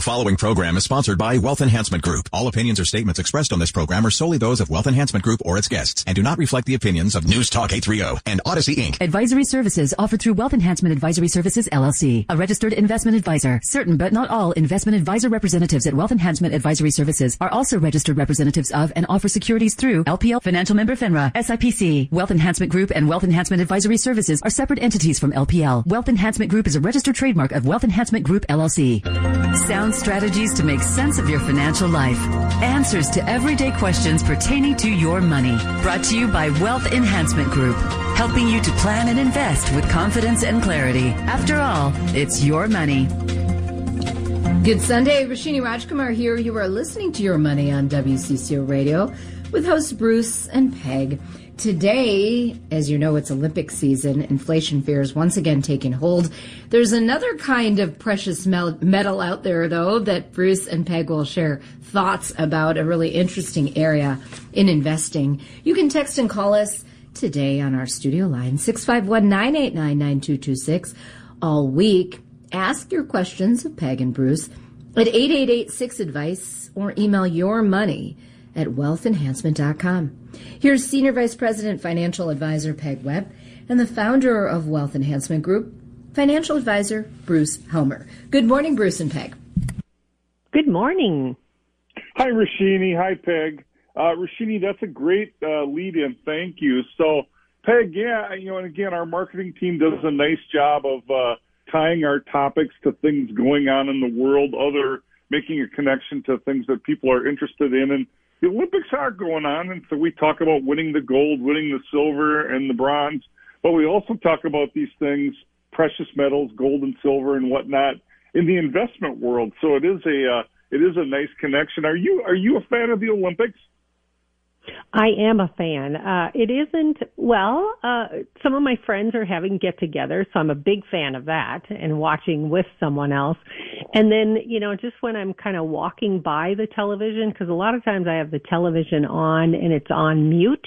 The following program is sponsored by Wealth Enhancement Group. All opinions or statements expressed on this program are solely those of Wealth Enhancement Group or its guests and do not reflect the opinions of News Talk 830 and Audacy Inc. Advisory services offered through Wealth Enhancement Advisory Services LLC, a registered investment advisor. Certain but not all investment advisor representatives at Wealth Enhancement Advisory Services are also registered representatives of and offer securities through LPL Financial Member FINRA, SIPC. Wealth Enhancement Group and Wealth Enhancement Advisory Services are separate entities from LPL. Wealth Enhancement Group is a registered trademark of Wealth Enhancement Group LLC. Sound strategies to make sense of your financial life. Answers to everyday questions pertaining to your money. Brought to you by Wealth Enhancement Group, helping you to plan and invest with confidence and clarity. After all, it's your money. Good Sunday. Rashini Rajkumar here. You are listening to Your Money on WCCO Radio with hosts Bruce and Peg. Today, as you know, it's Olympic season. Inflation fears once again taking hold. There's another kind of precious metal out there, though, that Bruce and Peg will share thoughts about a really interesting area in investing. You can text and call us today on our studio line, 651 989 9226, all week. Ask your questions of Peg and Bruce at 888 6 Advice or email your money at wealthenhancement.com. Here's Senior Vice President Financial Advisor Peg Webb and the founder of Wealth Enhancement Group, Financial Advisor Bruce Helmer. Good morning, Bruce and Peg. Good morning. Hi, Rashini. Hi, Peg. Uh, Rashini, that's a great uh, lead in. Thank you. So, Peg, yeah, you know, and again, our marketing team does a nice job of uh, tying our topics to things going on in the world, other making a connection to things that people are interested in. And the Olympics are going on, and so we talk about winning the gold, winning the silver, and the bronze, but we also talk about these things, precious metals, gold and silver, and whatnot, in the investment world. So it is a uh, it is a nice connection. Are you are you a fan of the Olympics? I am a fan. Uh, it isn't, well, uh, some of my friends are having get togethers, so I'm a big fan of that and watching with someone else. And then, you know, just when I'm kind of walking by the television, because a lot of times I have the television on and it's on mute.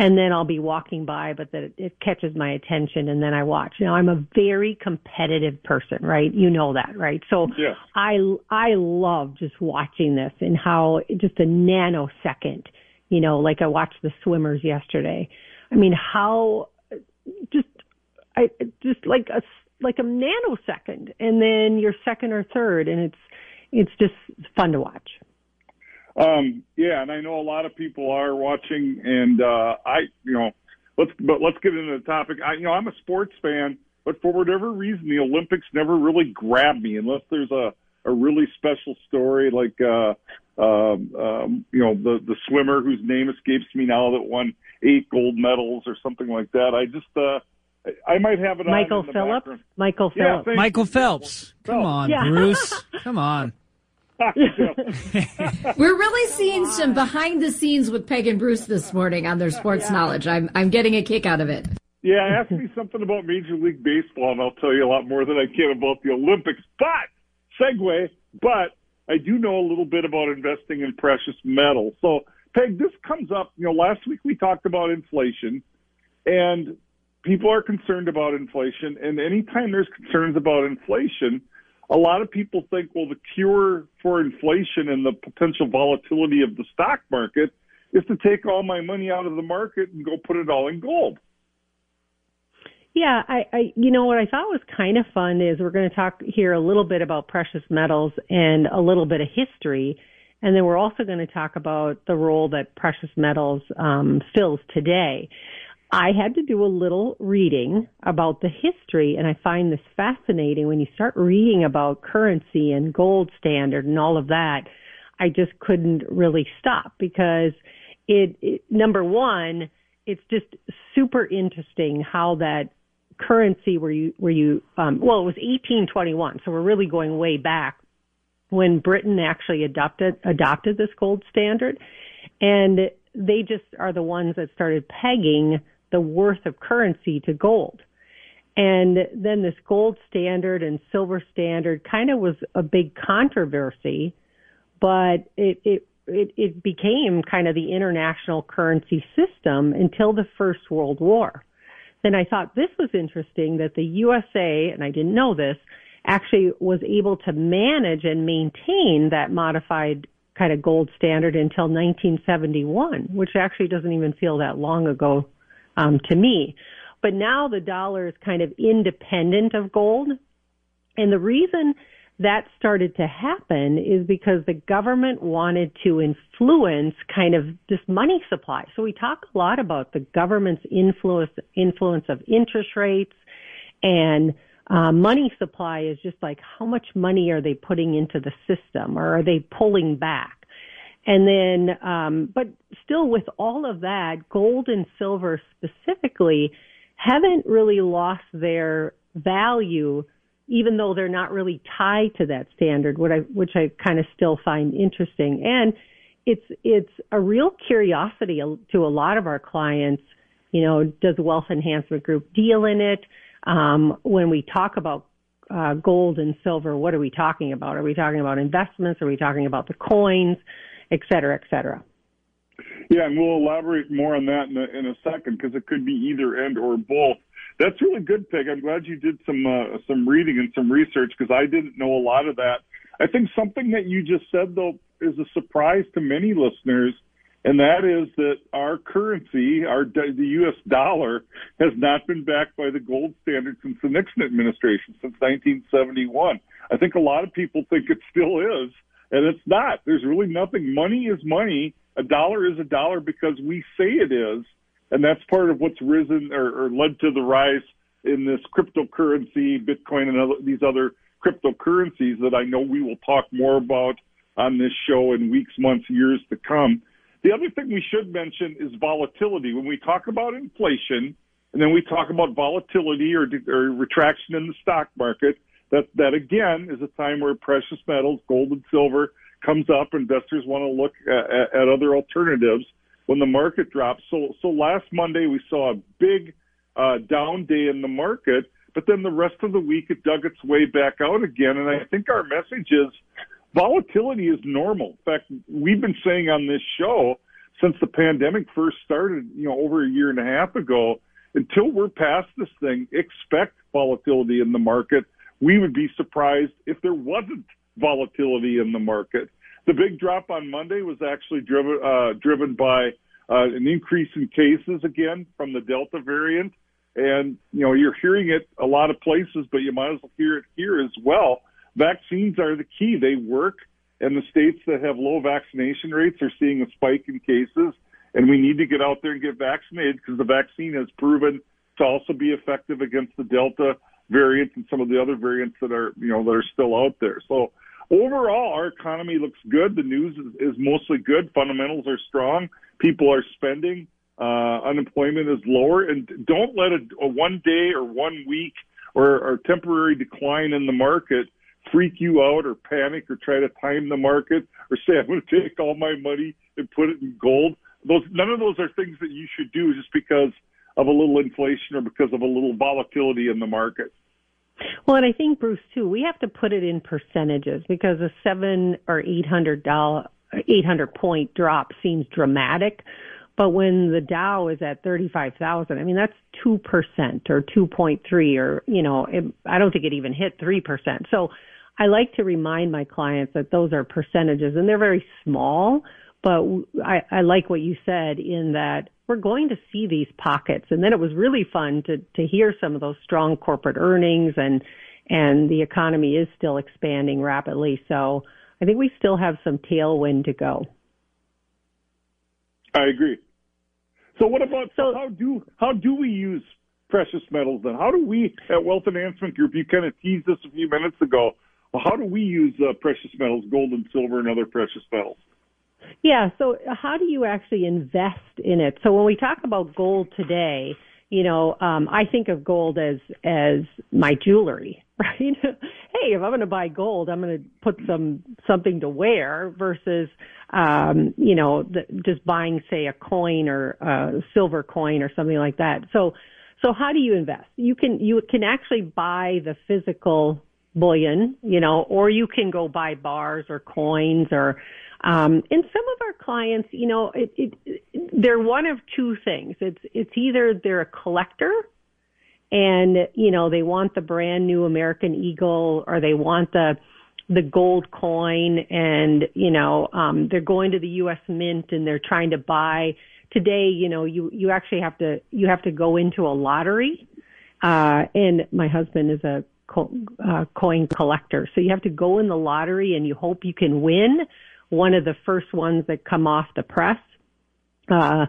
And then I'll be walking by, but that it catches my attention and then I watch. Now I'm a very competitive person, right? You know that, right? So yeah. I, I love just watching this and how just a nanosecond you know, like I watched the swimmers yesterday. I mean, how just I just like a like a nanosecond, and then you're second or third, and it's it's just fun to watch. Um, yeah, and I know a lot of people are watching, and uh, I, you know, let's but let's get into the topic. I, you know, I'm a sports fan, but for whatever reason, the Olympics never really grabbed me unless there's a a really special story like uh, um, um, you know the the swimmer whose name escapes me now that won eight gold medals or something like that. I just uh, I might have it Michael Phillips. Background. Michael Phillips. Yeah, Michael Phelps. Come on, yeah. Bruce. Come on. We're really seeing some behind the scenes with Peg and Bruce this morning on their sports yeah. knowledge. I'm I'm getting a kick out of it. Yeah, ask me something about Major League Baseball, and I'll tell you a lot more than I can about the Olympics. But segue, but I do know a little bit about investing in precious metals. So, Peg, this comes up. You know, last week we talked about inflation, and people are concerned about inflation. And anytime there's concerns about inflation, a lot of people think, well, the cure for inflation and the potential volatility of the stock market is to take all my money out of the market and go put it all in gold. Yeah, I, I, you know what I thought was kind of fun is we're going to talk here a little bit about precious metals and a little bit of history, and then we're also going to talk about the role that precious metals um, fills today. I had to do a little reading about the history, and I find this fascinating when you start reading about currency and gold standard and all of that. I just couldn't really stop because it, it number one, it's just super interesting how that currency where you where you um, well it was 1821 so we're really going way back when Britain actually adopted adopted this gold standard. And they just are the ones that started pegging the worth of currency to gold. And then this gold standard and silver standard kind of was a big controversy but it it it, it became kind of the international currency system until the First World War then I thought this was interesting that the USA, and I didn't know this, actually was able to manage and maintain that modified kind of gold standard until 1971, which actually doesn't even feel that long ago um, to me. But now the dollar is kind of independent of gold. And the reason that started to happen is because the government wanted to influence kind of this money supply. So we talk a lot about the government's influence influence of interest rates and uh, money supply is just like how much money are they putting into the system or are they pulling back? And then, um, but still with all of that, gold and silver specifically haven't really lost their value even though they're not really tied to that standard, what I, which I kind of still find interesting. And it's, it's a real curiosity to a lot of our clients. You know, does Wealth Enhancement Group deal in it? Um, when we talk about uh, gold and silver, what are we talking about? Are we talking about investments? Are we talking about the coins, et cetera, et cetera? Yeah, and we'll elaborate more on that in a, in a second because it could be either end or both. That's really good, Peg. I'm glad you did some uh, some reading and some research because I didn't know a lot of that. I think something that you just said though is a surprise to many listeners, and that is that our currency, our the U.S. dollar, has not been backed by the gold standard since the Nixon administration, since 1971. I think a lot of people think it still is, and it's not. There's really nothing. Money is money. A dollar is a dollar because we say it is and that's part of what's risen or, or led to the rise in this cryptocurrency, Bitcoin, and other, these other cryptocurrencies that I know we will talk more about on this show in weeks, months, years to come. The other thing we should mention is volatility. When we talk about inflation, and then we talk about volatility or, or retraction in the stock market, that that again is a time where precious metals, gold and silver, comes up. Investors want to look at, at other alternatives when the market drops. So, so last Monday we saw a big uh, down day in the market, but then the rest of the week it dug its way back out again. And I think our message is volatility is normal. In fact, we've been saying on this show since the pandemic first started, you know, over a year and a half ago, until we're past this thing, expect volatility in the market. We would be surprised if there wasn't volatility in the market. The big drop on Monday was actually driven uh, driven by uh, an increase in cases again from the Delta variant, and you know you're hearing it a lot of places, but you might as well hear it here as well. Vaccines are the key; they work, and the states that have low vaccination rates are seeing a spike in cases, and we need to get out there and get vaccinated because the vaccine has proven to also be effective against the Delta variant and some of the other variants that are you know that are still out there. So overall, our economy looks good. The news is, is mostly good. Fundamentals are strong. People are spending. Uh, unemployment is lower. And don't let a, a one day or one week or, or temporary decline in the market freak you out or panic or try to time the market or say, I'm going to take all my money and put it in gold. Those, none of those are things that you should do just because of a little inflation or because of a little volatility in the market. Well, and I think Bruce too, we have to put it in percentages because a seven or eight hundred dollar, eight hundred point drop seems dramatic, but when the Dow is at thirty five thousand, I mean that's two percent or two point three, or you know, it, I don't think it even hit three percent. So I like to remind my clients that those are percentages, and they're very small. But I, I like what you said in that we're going to see these pockets. And then it was really fun to, to hear some of those strong corporate earnings and, and the economy is still expanding rapidly. So I think we still have some tailwind to go. I agree. So what about so how do how do we use precious metals then? How do we at Wealth Enhancement Group? You kind of teased this a few minutes ago. Well, how do we use uh, precious metals, gold and silver, and other precious metals? Yeah. So how do you actually invest in it? So when we talk about gold today, you know, um, I think of gold as as my jewelry, right? hey, if I'm going to buy gold, I'm going to put some something to wear versus, um, you know, the, just buying say a coin or a silver coin or something like that. So, so how do you invest? You can you can actually buy the physical bullion, you know, or you can go buy bars or coins or um, and some of our clients, you know, it, it, they're one of two things. It's it's either they're a collector and you know they want the brand new American Eagle or they want the the gold coin and you know um they're going to the US mint and they're trying to buy. Today you know you you actually have to you have to go into a lottery. Uh and my husband is a co- uh, coin collector. So you have to go in the lottery and you hope you can win one of the first ones that come off the press. Uh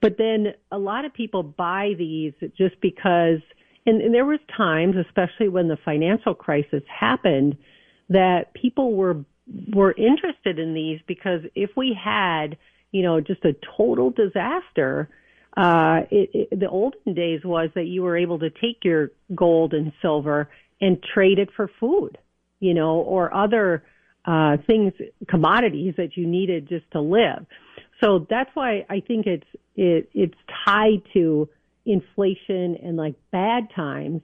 but then a lot of people buy these just because and, and there was times, especially when the financial crisis happened, that people were were interested in these because if we had, you know, just a total disaster, uh, it, it, the olden days was that you were able to take your gold and silver and trade it for food, you know, or other uh, things, commodities that you needed just to live. So that's why I think it's it, it's tied to inflation and like bad times.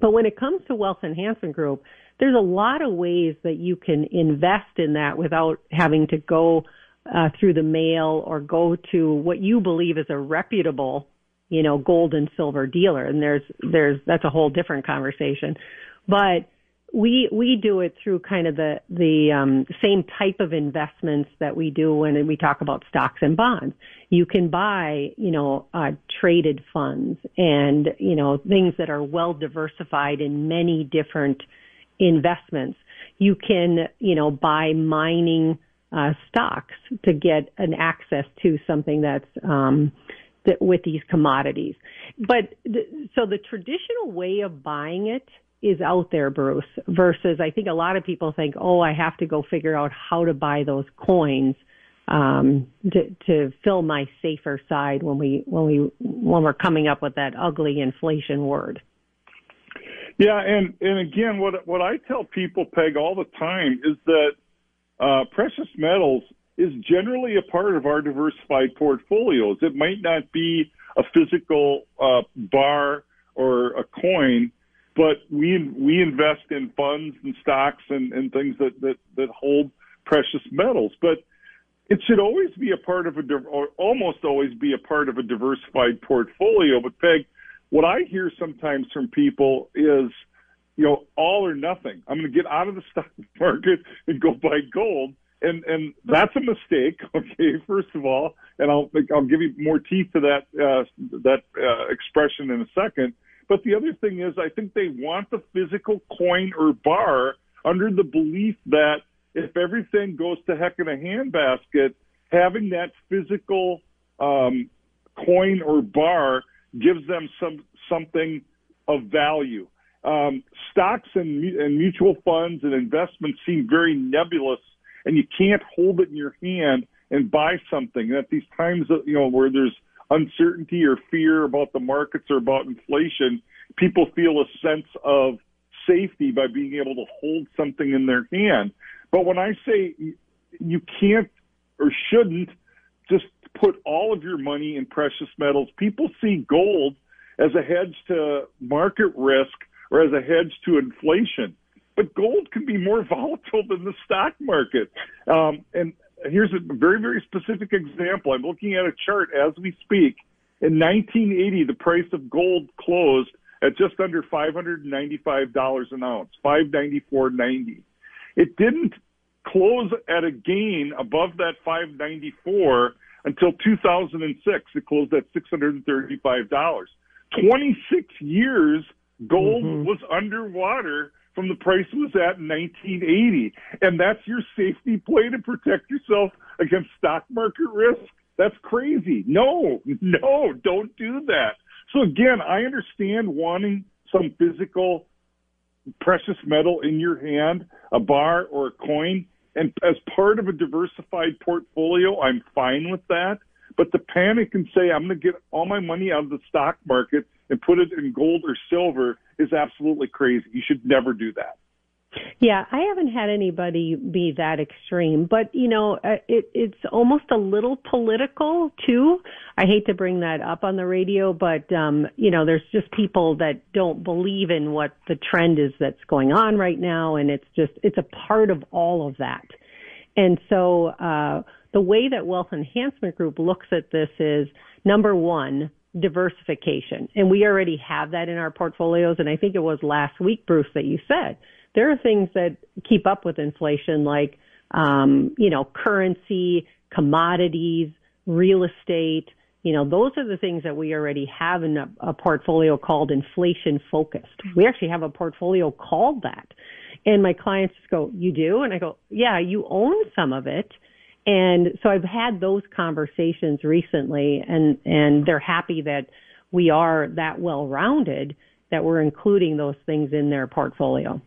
But when it comes to wealth enhancement group, there's a lot of ways that you can invest in that without having to go uh, through the mail or go to what you believe is a reputable, you know, gold and silver dealer. And there's, there's, that's a whole different conversation. But we we do it through kind of the the um, same type of investments that we do when we talk about stocks and bonds. You can buy, you know, uh, traded funds and you know things that are well diversified in many different investments. You can, you know, buy mining uh, stocks to get an access to something that's um, that with these commodities. But the, so the traditional way of buying it is out there, Bruce, versus I think a lot of people think, oh, I have to go figure out how to buy those coins um, to, to fill my safer side when we when we when we're coming up with that ugly inflation word. Yeah, and and again, what what I tell people, Peg, all the time is that uh, precious metals is generally a part of our diversified portfolios. It might not be a physical uh, bar or a coin, but we we invest in funds and stocks and, and things that, that that hold precious metals. But it should always be a part of a or almost always be a part of a diversified portfolio. But Peg, what I hear sometimes from people is, you know, all or nothing. I'm going to get out of the stock market and go buy gold. And and that's a mistake. Okay, first of all, and I'll I'll give you more teeth to that uh, that uh, expression in a second. But the other thing is, I think they want the physical coin or bar under the belief that if everything goes to heck in a handbasket, having that physical um, coin or bar gives them some something of value. Um, stocks and, and mutual funds and investments seem very nebulous, and you can't hold it in your hand and buy something. And at these times, you know, where there's uncertainty or fear about the markets or about inflation, people feel a sense of safety by being able to hold something in their hand. But when I say you can't or shouldn't just put all of your money in precious metals, people see gold as a hedge to market risk or as a hedge to inflation. But gold can be more volatile than the stock market. Um, and here's a very, very specific example. I'm looking at a chart as we speak. In 1980, the price of gold closed at just under $595 an ounce, 594.90. It didn't close at a gain above that 594 until 2006. It closed at $635. 26 years gold mm-hmm. was underwater from the price it was at in 1980. And that's your safety play to protect yourself against stock market risk. That's crazy. No, no, don't do that. So again, I understand wanting some physical precious metal in your hand, a bar or a coin. And as part of a diversified portfolio, I'm fine with that. But to panic and say, I'm going to get all my money out of the stock market and put it in gold or silver is absolutely crazy. You should never do that. Yeah, I haven't had anybody be that extreme, but you know, uh, it, it's almost a little political too. I hate to bring that up on the radio, but um, you know, there's just people that don't believe in what the trend is that's going on right now, and it's just it's a part of all of that. And so, uh, the way that Wealth Enhancement Group looks at this is number one, diversification. And we already have that in our portfolios. And I think it was last week, Bruce, that you said there are things that keep up with inflation like, um, you know, currency, commodities, real estate. You know, those are the things that we already have in a, a portfolio called inflation focused. We actually have a portfolio called that. And my clients go, you do? And I go, yeah, you own some of it. And so I've had those conversations recently and, and they're happy that we are that well rounded that we're including those things in their portfolio.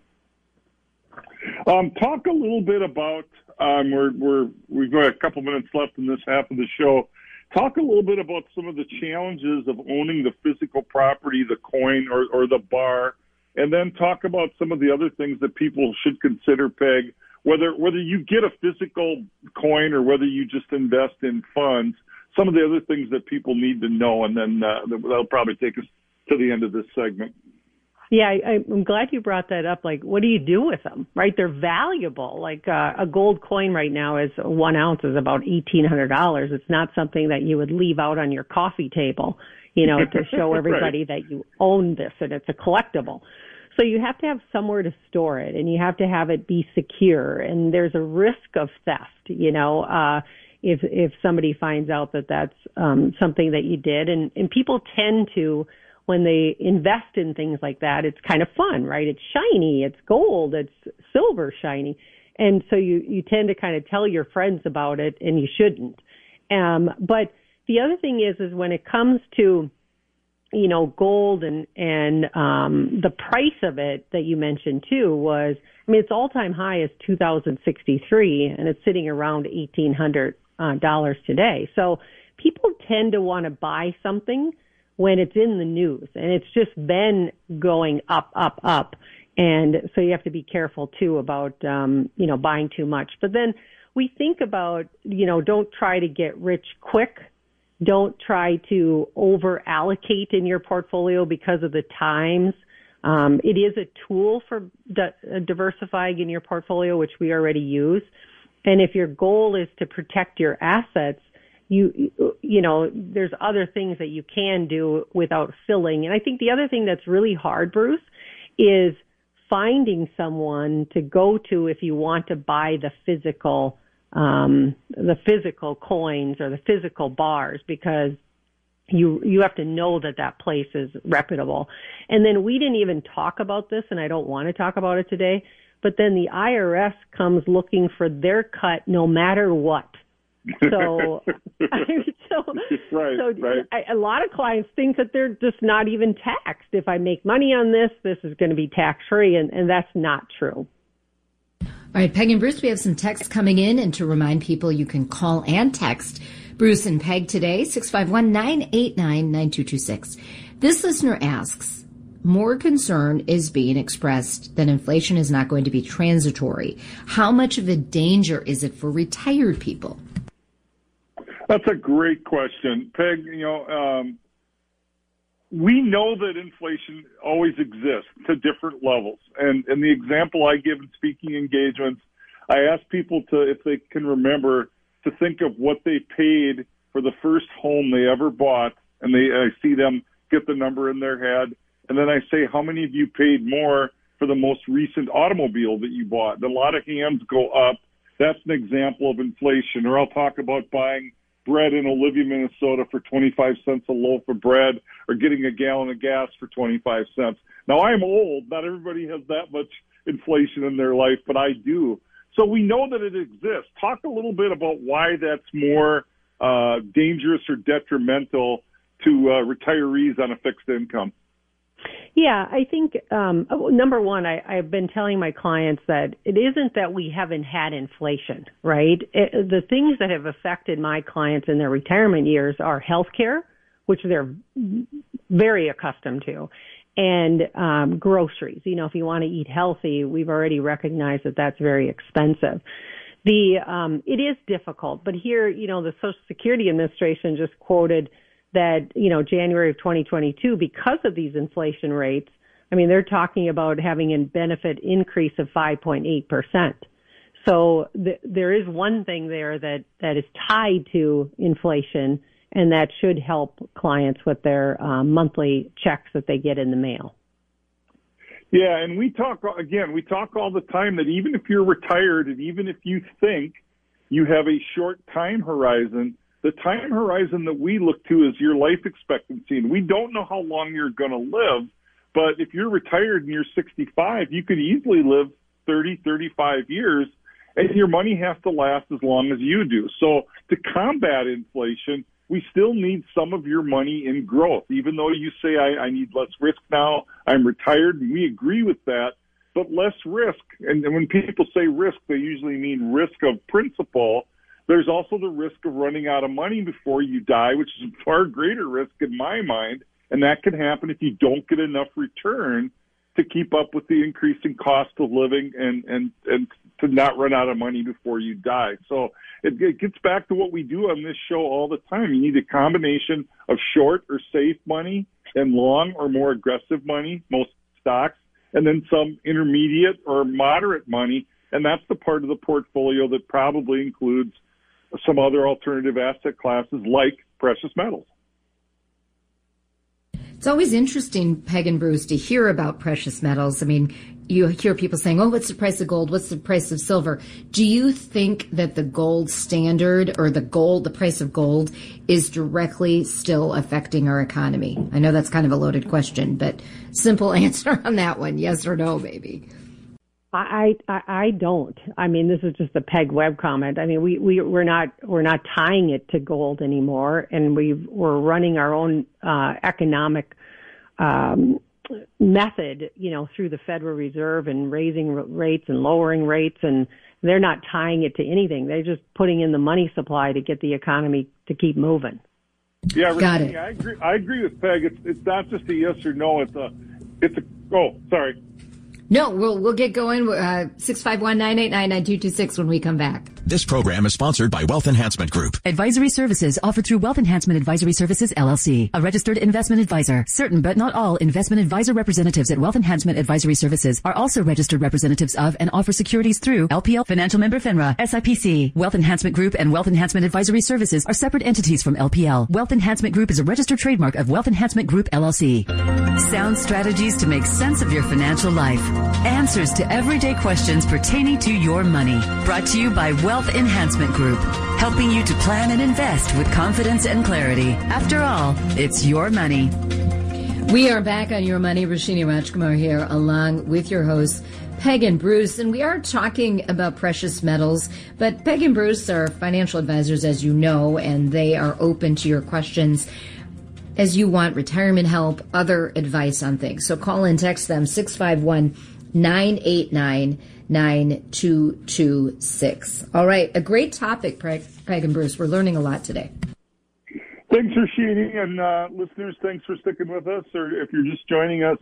Um, talk a little bit about um, we're, we're we've got a couple minutes left in this half of the show. Talk a little bit about some of the challenges of owning the physical property, the coin or, or the bar, and then talk about some of the other things that people should consider. Peg, whether whether you get a physical coin or whether you just invest in funds. Some of the other things that people need to know, and then uh, that'll probably take us to the end of this segment. Yeah, I, I'm glad you brought that up. Like, what do you do with them? Right? They're valuable. Like uh, a gold coin right now is one ounce is about eighteen hundred dollars. It's not something that you would leave out on your coffee table, you know, to show everybody right. that you own this and it's a collectible. So you have to have somewhere to store it, and you have to have it be secure. And there's a risk of theft. You know, uh, if if somebody finds out that that's um, something that you did, and and people tend to when they invest in things like that, it's kind of fun, right? It's shiny, it's gold, it's silver shiny. And so you, you tend to kind of tell your friends about it and you shouldn't. Um, but the other thing is, is when it comes to, you know, gold and, and, um, the price of it that you mentioned too was, I mean, its all time high is 2063 and it's sitting around 1800 uh, dollars today. So people tend to want to buy something when it's in the news and it's just been going up, up, up. And so you have to be careful too about, um, you know, buying too much. But then we think about, you know, don't try to get rich quick. Don't try to over allocate in your portfolio because of the times. Um, it is a tool for di- diversifying in your portfolio, which we already use. And if your goal is to protect your assets, you you know there's other things that you can do without filling and i think the other thing that's really hard bruce is finding someone to go to if you want to buy the physical um the physical coins or the physical bars because you you have to know that that place is reputable and then we didn't even talk about this and i don't want to talk about it today but then the irs comes looking for their cut no matter what so, so, right, so right. I, a lot of clients think that they're just not even taxed. If I make money on this, this is going to be tax free, and, and that's not true. All right, Peg and Bruce, we have some texts coming in, and to remind people, you can call and text Bruce and Peg today, 651 989 9226. This listener asks, more concern is being expressed that inflation is not going to be transitory. How much of a danger is it for retired people? That's a great question, Peg. You know, um, we know that inflation always exists to different levels, and and the example I give in speaking engagements, I ask people to, if they can remember, to think of what they paid for the first home they ever bought, and they I see them get the number in their head, and then I say, how many of you paid more for the most recent automobile that you bought? And a lot of hands go up. That's an example of inflation. Or I'll talk about buying bread in Olivia, Minnesota for 25 cents a loaf of bread or getting a gallon of gas for 25 cents. Now I'm old. Not everybody has that much inflation in their life, but I do. So we know that it exists. Talk a little bit about why that's more uh, dangerous or detrimental to uh, retirees on a fixed income. Yeah, I think um, oh, number one, I, I've been telling my clients that it isn't that we haven't had inflation, right? It, the things that have affected my clients in their retirement years are healthcare, which they're very accustomed to, and um, groceries. You know, if you want to eat healthy, we've already recognized that that's very expensive. The um, it is difficult, but here, you know, the Social Security Administration just quoted that, you know, January of 2022, because of these inflation rates, I mean, they're talking about having a benefit increase of 5.8%. So th- there is one thing there that, that is tied to inflation, and that should help clients with their uh, monthly checks that they get in the mail. Yeah, and we talk again. We talk all the time that even if you're retired, and even if you think you have a short time horizon, the time horizon that we look to is your life expectancy, and we don't know how long you're going to live. But if you're retired and you're 65, you could easily live 30, 35 years, and your money has to last as long as you do. So to combat inflation, we still need some of your money in growth. Even though you say I, I need less risk now, I'm retired, and we agree with that, but less risk. And, and when people say risk, they usually mean risk of principal. There's also the risk of running out of money before you die, which is a far greater risk in my mind. And that can happen if you don't get enough return to keep up with the increasing cost of living and, and, and to not run out of money before you die. So it, it gets back to what we do on this show all the time. You need a combination of short or safe money and long or more aggressive money, most stocks, and then some intermediate or moderate money. And that's the part of the portfolio that probably includes some other alternative asset classes like precious metals. It's always interesting, Peg and Bruce, to hear about precious metals. I mean, you hear people saying, "Oh, what's the price of gold? What's the price of silver?" Do you think that the gold standard or the gold, the price of gold, is directly still affecting our economy? I know that's kind of a loaded question, but simple answer on that one: yes or no, maybe. I, I I don't. I mean, this is just a Peg Webb comment. I mean, we we we're not we're not tying it to gold anymore, and we we're running our own uh, economic um, method, you know, through the Federal Reserve and raising rates and lowering rates, and they're not tying it to anything. They're just putting in the money supply to get the economy to keep moving. Yeah, Got it. I agree. I agree with Peg. It's it's not just a yes or no. It's a it's a oh sorry. No, we'll we'll get going. Uh, six five one nine eight nine nine two two six when we come back. This program is sponsored by Wealth Enhancement Group. Advisory services offered through Wealth Enhancement Advisory Services LLC, a registered investment advisor. Certain but not all investment advisor representatives at Wealth Enhancement Advisory Services are also registered representatives of and offer securities through LPL Financial Member FINRA, SIPC. Wealth Enhancement Group and Wealth Enhancement Advisory Services are separate entities from LPL. Wealth Enhancement Group is a registered trademark of Wealth Enhancement Group LLC. Sound strategies to make sense of your financial life. Answers to everyday questions pertaining to your money. Brought to you by Wealth Enhancement Group, helping you to plan and invest with confidence and clarity. After all, it's your money. We are back on Your Money. Rashini Rajkumar here, along with your hosts, Peg and Bruce, and we are talking about precious metals. But Peg and Bruce are financial advisors, as you know, and they are open to your questions as you want retirement help, other advice on things. So call and text them 651 989 9226. All right, a great topic, Peg and Bruce. We're learning a lot today. Thanks, Rashini, and uh, listeners, thanks for sticking with us, or if you're just joining us.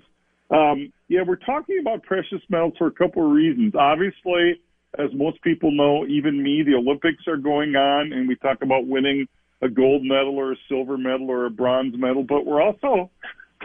Um, yeah, we're talking about precious metals for a couple of reasons. Obviously, as most people know, even me, the Olympics are going on, and we talk about winning a gold medal or a silver medal or a bronze medal, but we're also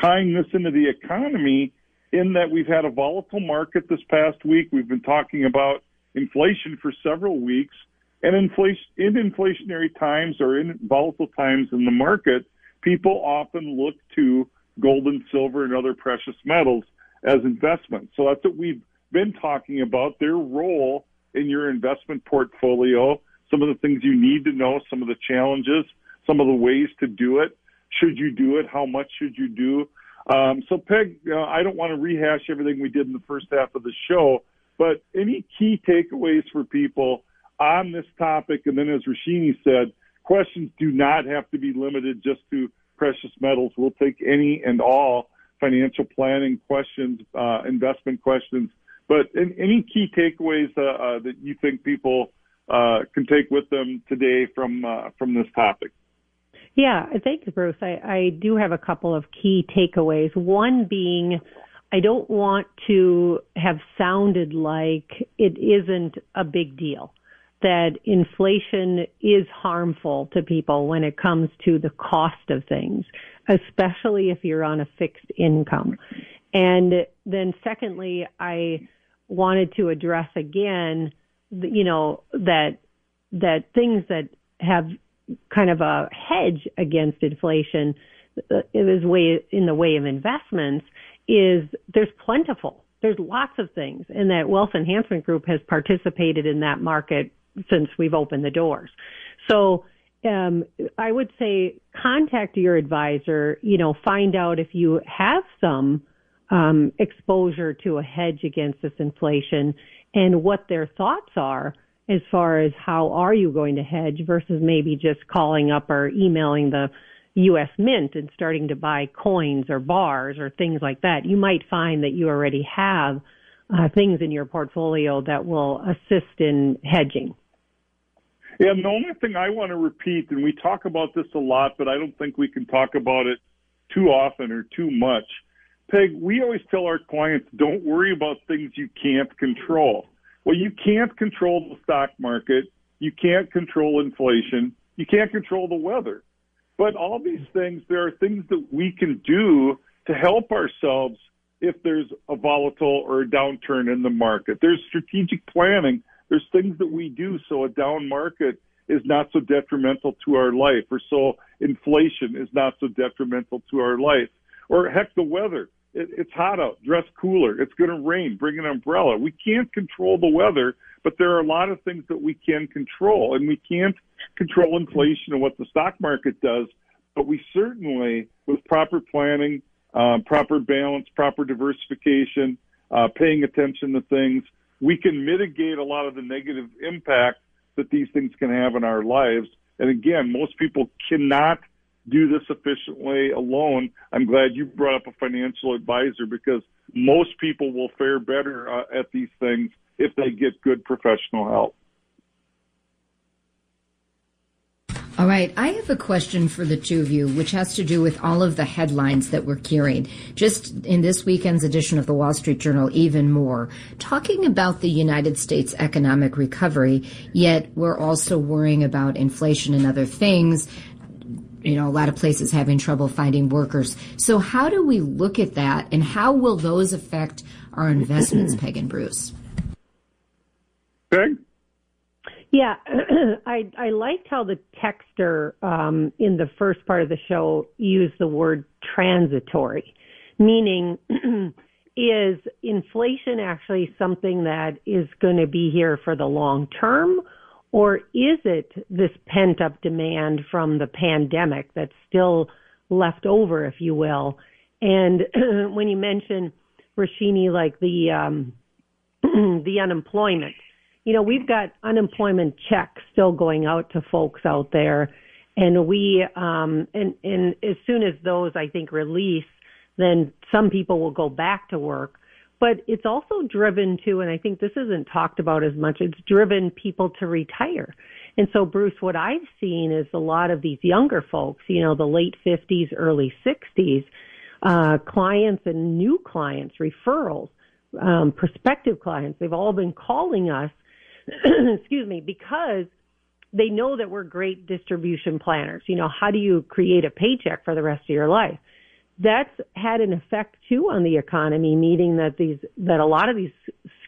tying this into the economy in that we've had a volatile market this past week. We've been talking about inflation for several weeks. And inflation, in inflationary times or in volatile times in the market, people often look to gold and silver and other precious metals as investments. So that's what we've been talking about, their role in your investment portfolio, some of the things you need to know, some of the challenges, some of the ways to do it. Should you do it? How much should you do? Um, so, Peg, uh, I don't want to rehash everything we did in the first half of the show, but any key takeaways for people on this topic? And then, as Rashini said, questions do not have to be limited just to precious metals. We'll take any and all financial planning questions, uh, investment questions. But in, any key takeaways uh, uh that you think people uh, can take with them today from uh, from this topic? Yeah, thanks, Bruce. I, I do have a couple of key takeaways. One being, I don't want to have sounded like it isn't a big deal, that inflation is harmful to people when it comes to the cost of things, especially if you're on a fixed income. And then secondly, I wanted to address again, you know, that, that things that have kind of a hedge against inflation uh, way in the way of investments is there's plentiful. There's lots of things, and that Wealth Enhancement Group has participated in that market since we've opened the doors. So um, I would say contact your advisor. You know, find out if you have some um, exposure to a hedge against this inflation and what their thoughts are as far as how are you going to hedge versus maybe just calling up or emailing the U.S. Mint and starting to buy coins or bars or things like that. You might find that you already have uh, things in your portfolio that will assist in hedging. Yeah, the only thing I want to repeat, and we talk about this a lot, but I don't think we can talk about it too often or too much. Peg, we always tell our clients, don't worry about things you can't control. Well, you can't control the stock market. You can't control inflation. You can't control the weather. But all these things, there are things that we can do to help ourselves if there's a volatile or a downturn in the market. There's strategic planning. There's things that we do so a down market is not so detrimental to our life or so inflation is not so detrimental to our life. Or heck, the weather it, it's hot out. Dress cooler. It's going to rain. Bring an umbrella. We can't control the weather, but there are a lot of things that we can control, and we can't control inflation and what the stock market does. But we certainly, with proper planning, uh, proper balance, proper diversification, uh, paying attention to things, we can mitigate a lot of the negative impact that these things can have in our lives. And again, most people cannot do this efficiently alone. I'm glad you brought up a financial advisor because most people will fare better uh, at these things if they get good professional help. All right, I have a question for the two of you, which has to do with all of the headlines that we're carrying. Just in this weekend's edition of the Wall Street Journal, even more, talking about the United States economic recovery, yet we're also worrying about inflation and other things you know, a lot of places having trouble finding workers. So how do we look at that and how will those affect our investments, Peg and Bruce? Peg? Yeah, I I liked how the texter um, in the first part of the show used the word transitory, meaning is inflation actually something that is going to be here for the long term, or is it this pent up demand from the pandemic that's still left over, if you will? And when you mention Rashini, like the um, the unemployment, you know, we've got unemployment checks still going out to folks out there, and we um, and and as soon as those I think release, then some people will go back to work but it's also driven to, and I think this isn't talked about as much, it's driven people to retire. And so, Bruce, what I've seen is a lot of these younger folks, you know, the late 50s, early 60s, uh, clients and new clients, referrals, um, prospective clients, they've all been calling us, excuse me, because they know that we're great distribution planners. You know, how do you create a paycheck for the rest of your life? That's had an effect too on the economy, meaning that these that a lot of these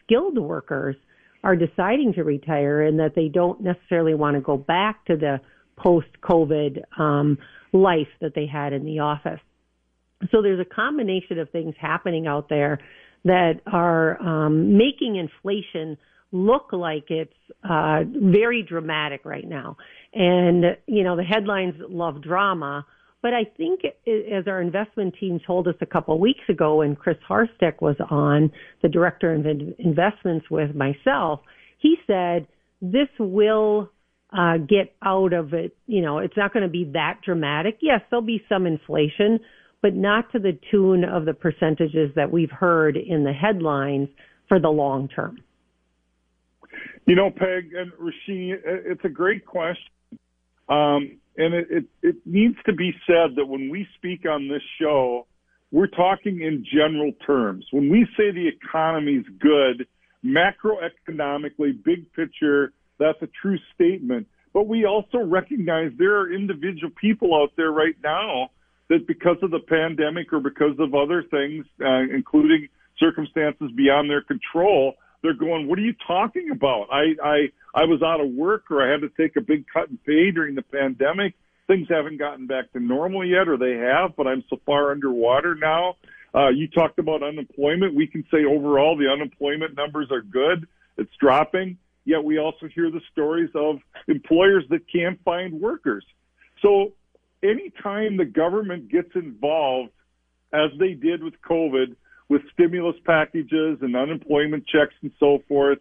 skilled workers are deciding to retire and that they don't necessarily want to go back to the post-COVID um, life that they had in the office. So there's a combination of things happening out there that are um, making inflation look like it's uh, very dramatic right now. And you know the headlines love drama but I think as our investment team told us a couple of weeks ago when Chris Harstick was on, the director of investments with myself, he said this will uh, get out of it. You know, it's not going to be that dramatic. Yes, there'll be some inflation, but not to the tune of the percentages that we've heard in the headlines for the long term. You know, Peg and Rasheen, it's a great question. Um, and it, it, it needs to be said that when we speak on this show, we're talking in general terms. When we say the economy's good, macroeconomically, big picture, that's a true statement. But we also recognize there are individual people out there right now that because of the pandemic or because of other things, uh, including circumstances beyond their control, they're going, "What are you talking about? I I I was out of work, or I had to take a big cut in pay during the pandemic. Things haven't gotten back to normal yet, or they have, but I'm so far underwater now." Uh, you talked about unemployment. We can say overall the unemployment numbers are good. It's dropping. Yet we also hear the stories of employers that can't find workers. So anytime the government gets involved, as they did with COVID, with stimulus packages and unemployment checks and so forth,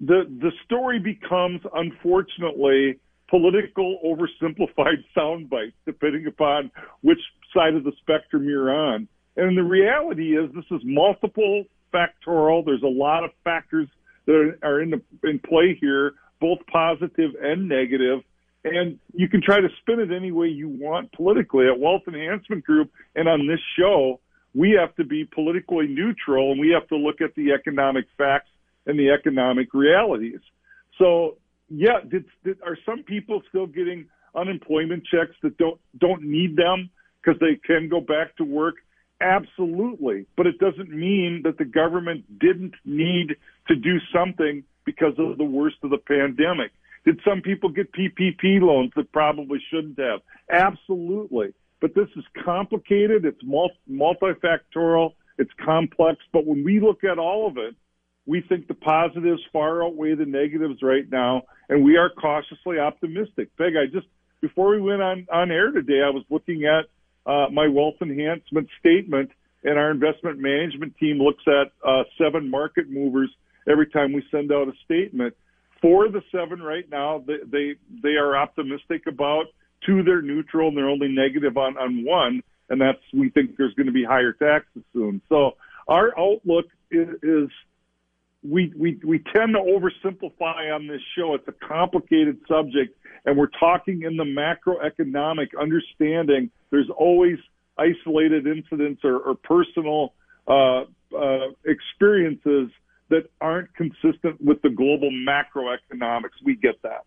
the the story becomes unfortunately political oversimplified sound bites depending upon which side of the spectrum you're on. And the reality is this is multiple factorial. There's a lot of factors that are in the, in play here, both positive and negative. And you can try to spin it any way you want politically. At Wealth Enhancement Group and on this show, we have to be politically neutral and we have to look at the economic facts and the economic realities. So, yeah, did, did, are some people still getting unemployment checks that don't don't need them because they can go back to work? Absolutely. But it doesn't mean that the government didn't need to do something because of the worst of the pandemic. Did some people get PPP loans that probably shouldn't have? Absolutely. But this is complicated. It's multifactorial. It's complex. But when we look at all of it, we think the positives far outweigh the negatives right now, and we are cautiously optimistic. Peg, I just before we went on on air today, I was looking at uh, my wealth enhancement statement, and our investment management team looks at uh, seven market movers every time we send out a statement. Four of the seven right now, they they, they are optimistic about. Two, they're neutral, and they're only negative on on one, and that's we think there's going to be higher taxes soon. So our outlook is, is we, we, we tend to oversimplify on this show. It's a complicated subject, and we're talking in the macroeconomic understanding. There's always isolated incidents or, or personal uh, uh, experiences that aren't consistent with the global macroeconomics. We get that.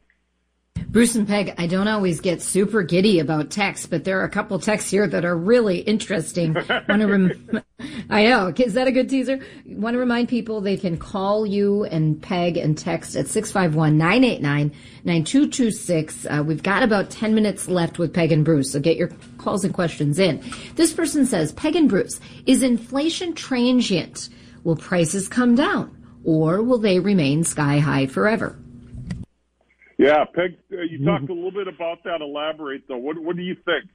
Bruce and Peg, I don't always get super giddy about text, but there are a couple texts here that are really interesting. Want to rem- I know. Is that a good teaser? Want to remind people they can call you and Peg and text at 651-989-9226. Uh, we've got about 10 minutes left with Peg and Bruce, so get your calls and questions in. This person says, Peg and Bruce, is inflation transient? Will prices come down or will they remain sky high forever? Yeah, Peg, uh, you talked mm-hmm. a little bit about that. Elaborate though. What what do you think?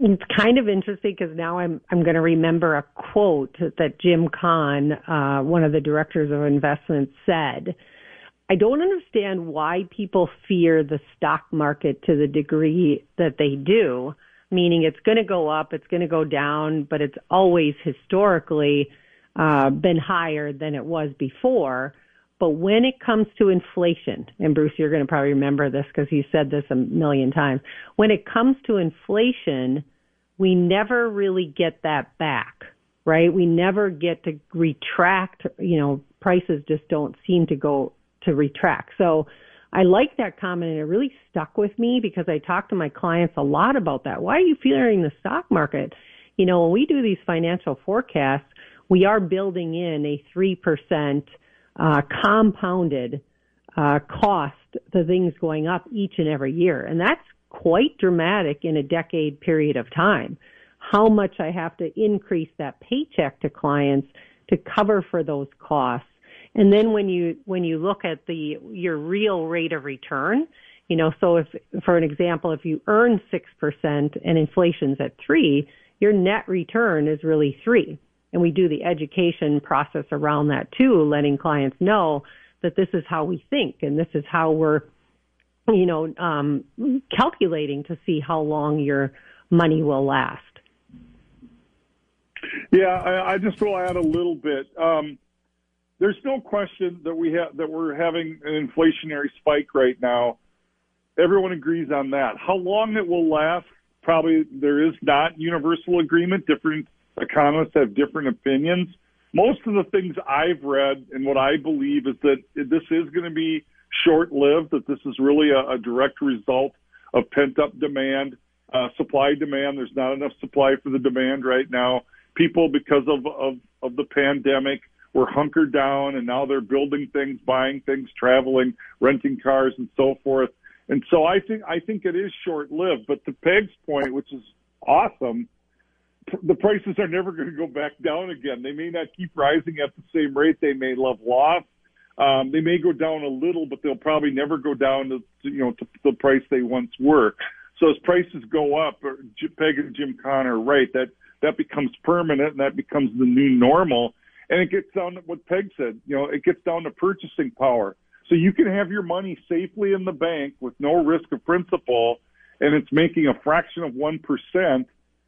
It's kind of interesting because now I'm I'm going to remember a quote that Jim Kahn, uh, one of the directors of investments, said. I don't understand why people fear the stock market to the degree that they do, meaning it's going to go up, it's going to go down, but it's always historically uh, been higher than it was before. But when it comes to inflation, and Bruce, you're going to probably remember this because you said this a million times. When it comes to inflation, we never really get that back, right? We never get to retract, you know, prices just don't seem to go to retract. So I like that comment and it really stuck with me because I talk to my clients a lot about that. Why are you fearing the stock market? You know, when we do these financial forecasts, we are building in a 3% uh, compounded uh, cost the things going up each and every year. And that's quite dramatic in a decade period of time. How much I have to increase that paycheck to clients to cover for those costs. And then when you, when you look at the, your real rate of return, you know, so if, for an example, if you earn 6% and inflation's at three, your net return is really three. And we do the education process around that too, letting clients know that this is how we think and this is how we're, you know, um, calculating to see how long your money will last. Yeah, I, I just will add a little bit. Um, there's no question that we have that we're having an inflationary spike right now. Everyone agrees on that. How long it will last, probably there is not universal agreement. Different economists have different opinions. Most of the things I've read and what I believe is that this is going to be short lived, that this is really a, a direct result of pent up demand, uh, supply demand. There's not enough supply for the demand right now. People, because of, of, of the pandemic, were hunkered down and now they're building things, buying things, traveling, renting cars and so forth. And so I think, I think it is short lived, but to Peg's point, which is awesome, the prices are never going to go back down again. They may not keep rising at the same rate. They may level off. Um, they may go down a little, but they'll probably never go down to, you know, to the price they once were. So as prices go up, Peg and Jim Connor right, that, that becomes permanent and that becomes the new normal. And it gets down to what Peg said, you know, it gets down to purchasing power. So you can have your money safely in the bank with no risk of principal and it's making a fraction of 1%.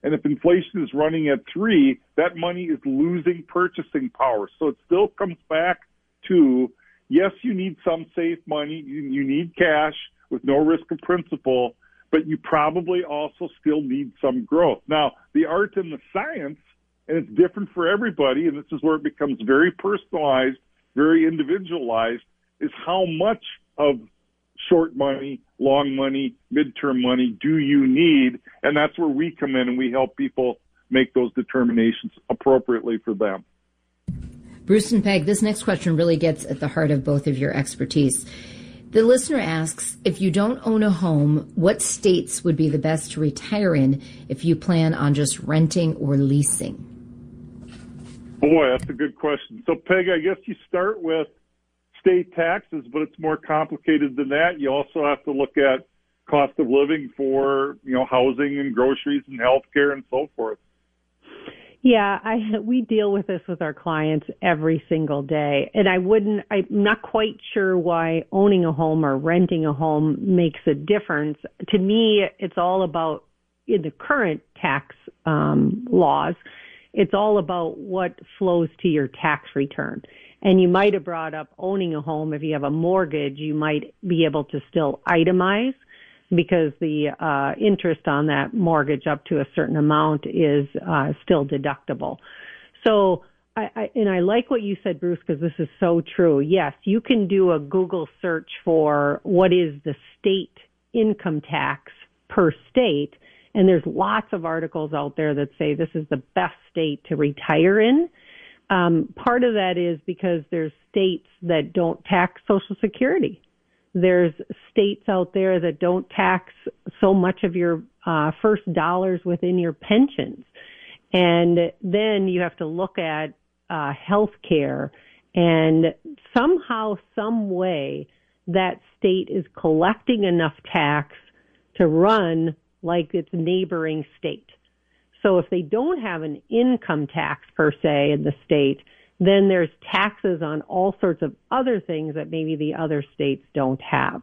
And if inflation is running at three, that money is losing purchasing power. So it still comes back to, yes, you need some safe money. You, need cash with no risk of principal, but you probably also still need some growth. Now, the art and the science, and it's different for everybody, and this is where it becomes very personalized, very individualized, is how much of short money, long money, midterm money do you need? And that's where we come in and we help people make those determinations appropriately for them. Bruce and Peg, this next question really gets at the heart of both of your expertise. The listener asks if you don't own a home, what states would be the best to retire in if you plan on just renting or leasing? Boy, that's a good question. So, Peg, I guess you start with state taxes, but it's more complicated than that. You also have to look at cost of living for, you know, housing and groceries and healthcare and so forth. Yeah, I we deal with this with our clients every single day, and I wouldn't. I'm not quite sure why owning a home or renting a home makes a difference. To me, it's all about in the current tax um, laws. It's all about what flows to your tax return. And you might have brought up owning a home. If you have a mortgage, you might be able to still itemize because the uh, interest on that mortgage up to a certain amount is uh, still deductible. So, I, I, and I like what you said, Bruce, because this is so true. Yes, you can do a Google search for what is the state income tax per state, and there's lots of articles out there that say this is the best state to retire in. Um, part of that is because there's states that don't tax Social Security there's states out there that don't tax so much of your uh, first dollars within your pensions. And then you have to look at uh, health care and somehow, some way, that state is collecting enough tax to run like its neighboring state. So if they don't have an income tax per se in the state, then there's taxes on all sorts of other things that maybe the other states don't have.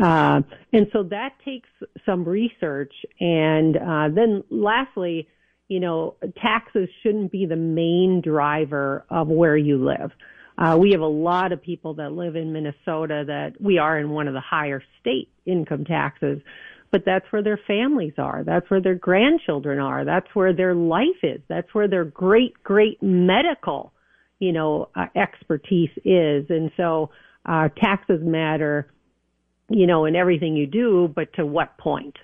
Uh, and so that takes some research. And uh, then lastly, you know, taxes shouldn't be the main driver of where you live. Uh, we have a lot of people that live in Minnesota that we are in one of the higher state income taxes, but that's where their families are. That's where their grandchildren are. That's where their life is. That's where their great, great medical you know, uh, expertise is. And so, uh, taxes matter, you know, in everything you do, but to what point?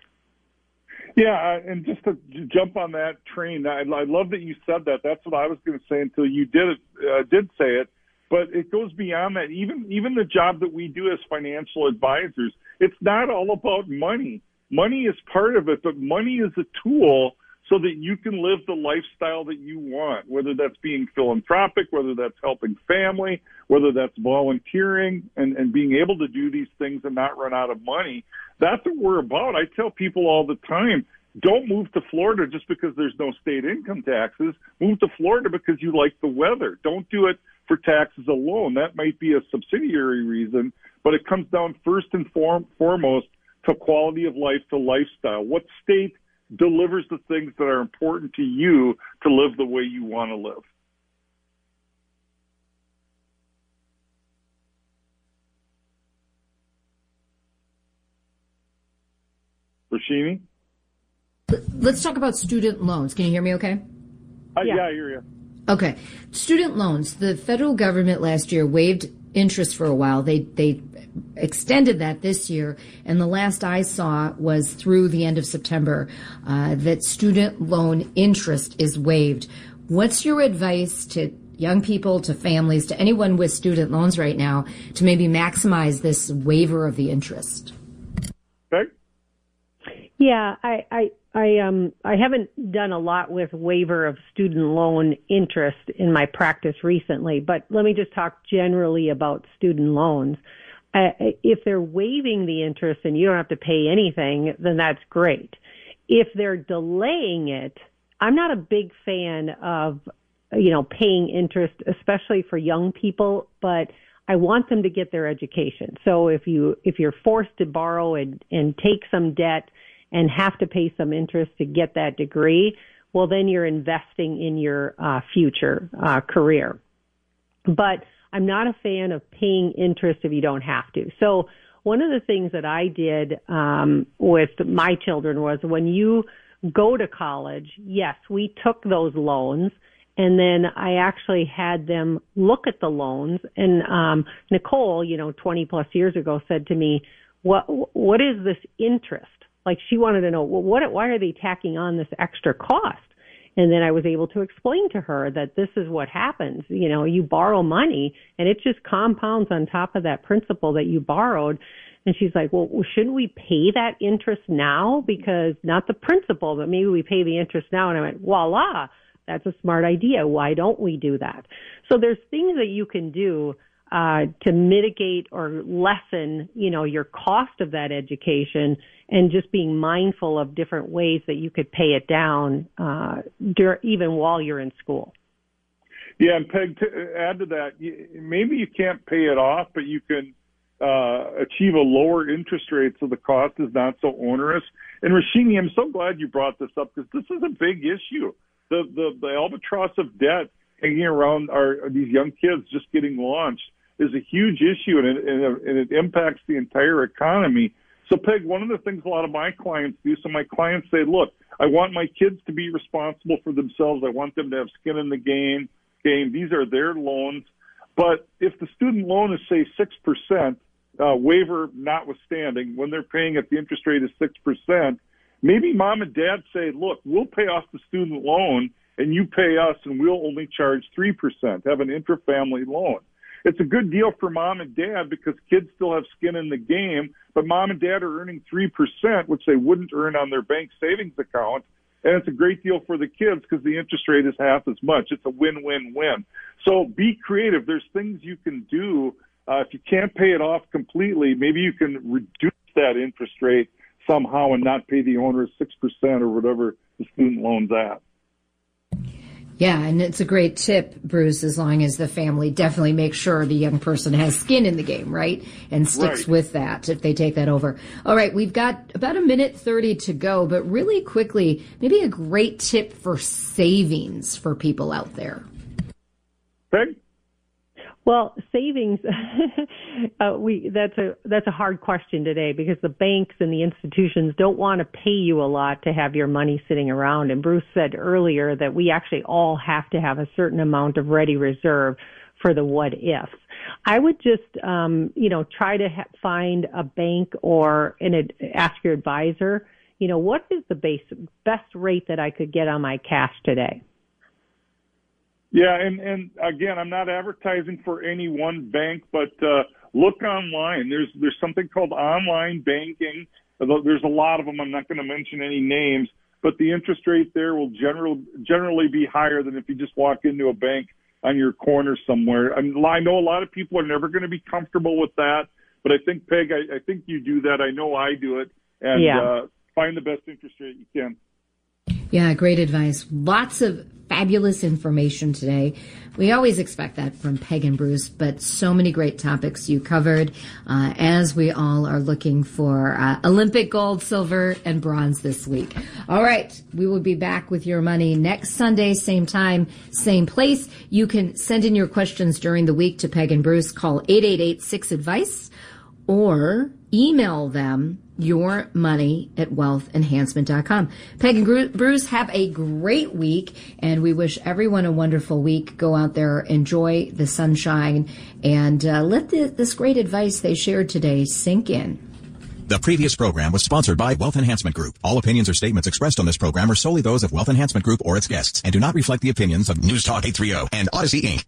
Yeah, and just to jump on that train, I, I love that you said that. That's what I was going to say until you did it, uh, did say it. But it goes beyond that. Even even the job that we do as financial advisors, it's not all about money. Money is part of it, but money is a tool so that you can live the lifestyle that you want, whether that's being philanthropic, whether that's helping family, whether that's volunteering and, and being able to do these things and not run out of money. That's what we're about. I tell people all the time, don't move to Florida just because there's no state income taxes. Move to Florida because you like the weather. Don't do it for taxes alone. That might be a subsidiary reason, but it comes down first and form, foremost to quality of life, to lifestyle. What state delivers the things that are important to you to live the way you want to live. Rashini? Let's talk about student loans. Can you hear me okay? Uh, yeah. yeah, I hear you. Okay. Student loans. The federal government last year waived interest for a while. They they extended that this year, and the last I saw was through the end of September uh, that student loan interest is waived. What's your advice to young people to families to anyone with student loans right now to maybe maximize this waiver of the interest? Peg? Yeah, I, I I um I haven't done a lot with waiver of student loan interest in my practice recently, but let me just talk generally about student loans. Uh, if they're waiving the interest and you don't have to pay anything, then that's great. If they're delaying it, I'm not a big fan of you know paying interest, especially for young people, but I want them to get their education. So if you if you're forced to borrow and and take some debt and have to pay some interest to get that degree, well, then you're investing in your uh, future uh, career. But I'm not a fan of paying interest if you don't have to. So one of the things that I did um, with my children was when you go to college, yes, we took those loans. And then I actually had them look at the loans. And um, Nicole, you know, 20 plus years ago, said to me, "What what is this interest?" Like she wanted to know, well, what, why are they tacking on this extra cost? And then I was able to explain to her that this is what happens. You know, you borrow money and it just compounds on top of that principal that you borrowed. And she's like, well, shouldn't we pay that interest now? Because not the principal, but maybe we pay the interest now. And I went, voila, that's a smart idea. Why don't we do that? So there's things that you can do uh, to mitigate or lessen, you know, your cost of that education and just being mindful of different ways that you could pay it down uh, dur- even while you're in school. Yeah, and Peg, to add to that, maybe you can't pay it off, but you can uh, achieve a lower interest rate so the cost is not so onerous. And Rashini, I'm so glad you brought this up because this is a big issue. The, the, the albatross of debt hanging around our, these young kids just getting launched is a huge issue and it, and it, impacts the entire economy. So, Peg, one of the things a lot of my clients do, so my clients say, look, I want my kids to be responsible for themselves. I want them to have skin in the game. Game. These are their loans. But if the student loan is, say, 6%, uh, waiver notwithstanding, when they're paying at the interest rate is 6%, maybe mom and dad say, look, we'll pay off the student loan and you pay us and we'll only charge 3%, have an intra-family loan it's a good deal for mom and dad because kids still have skin in the game, but mom and dad are earning 3%, which they wouldn't earn on their bank savings account. And it's a great deal for the kids because the interest rate is half as much. It's a win-win-win. So be creative. There's things you can do. Uh, if you can't pay it off completely, maybe you can reduce that interest rate somehow and not pay the owner 6% or whatever the student loan's at. Yeah, and it's a great tip, Bruce, as long as the family definitely makes sure the young person has skin in the game, right? And sticks right. with that if they take that over. All right, we've got about a minute 30 to go, but really quickly, maybe a great tip for savings for people out there. Peg? Well, savings, uh, we that's a that's a hard question today because the banks and the institutions don't want to pay you a lot to have your money sitting around. And Bruce said earlier that we actually all have to have a certain amount of ready reserve for the what ifs. I would just, um, you know, try to ha- find a bank or an ad- ask your advisor, you know, what is the base best rate that I could get on my cash today? Yeah, and and again, I'm not advertising for any one bank, but uh, look online. There's there's something called online banking. There's a lot of them. I'm not going to mention any names, but the interest rate there will general generally be higher than if you just walk into a bank on your corner somewhere. I, mean, I know a lot of people are never going to be comfortable with that, but I think Peg, I, I think you do that. I know I do it, and yeah. uh, find the best interest rate you can. Yeah, great advice. Lots of fabulous information today. We always expect that from Peg and Bruce, but so many great topics you covered uh, as we all are looking for uh, Olympic gold, silver, and bronze this week. All right, we will be back with your money next Sunday, same time, same place. You can send in your questions during the week to Peg and Bruce. Call 888 6 Advice or email them your money at wealthenhancement.com. Peg and Bruce have a great week and we wish everyone a wonderful week. Go out there, enjoy the sunshine and uh, let the, this great advice they shared today sink in. The previous program was sponsored by Wealth Enhancement Group. All opinions or statements expressed on this program are solely those of Wealth Enhancement Group or its guests and do not reflect the opinions of News Talk 830 and Audacy Inc.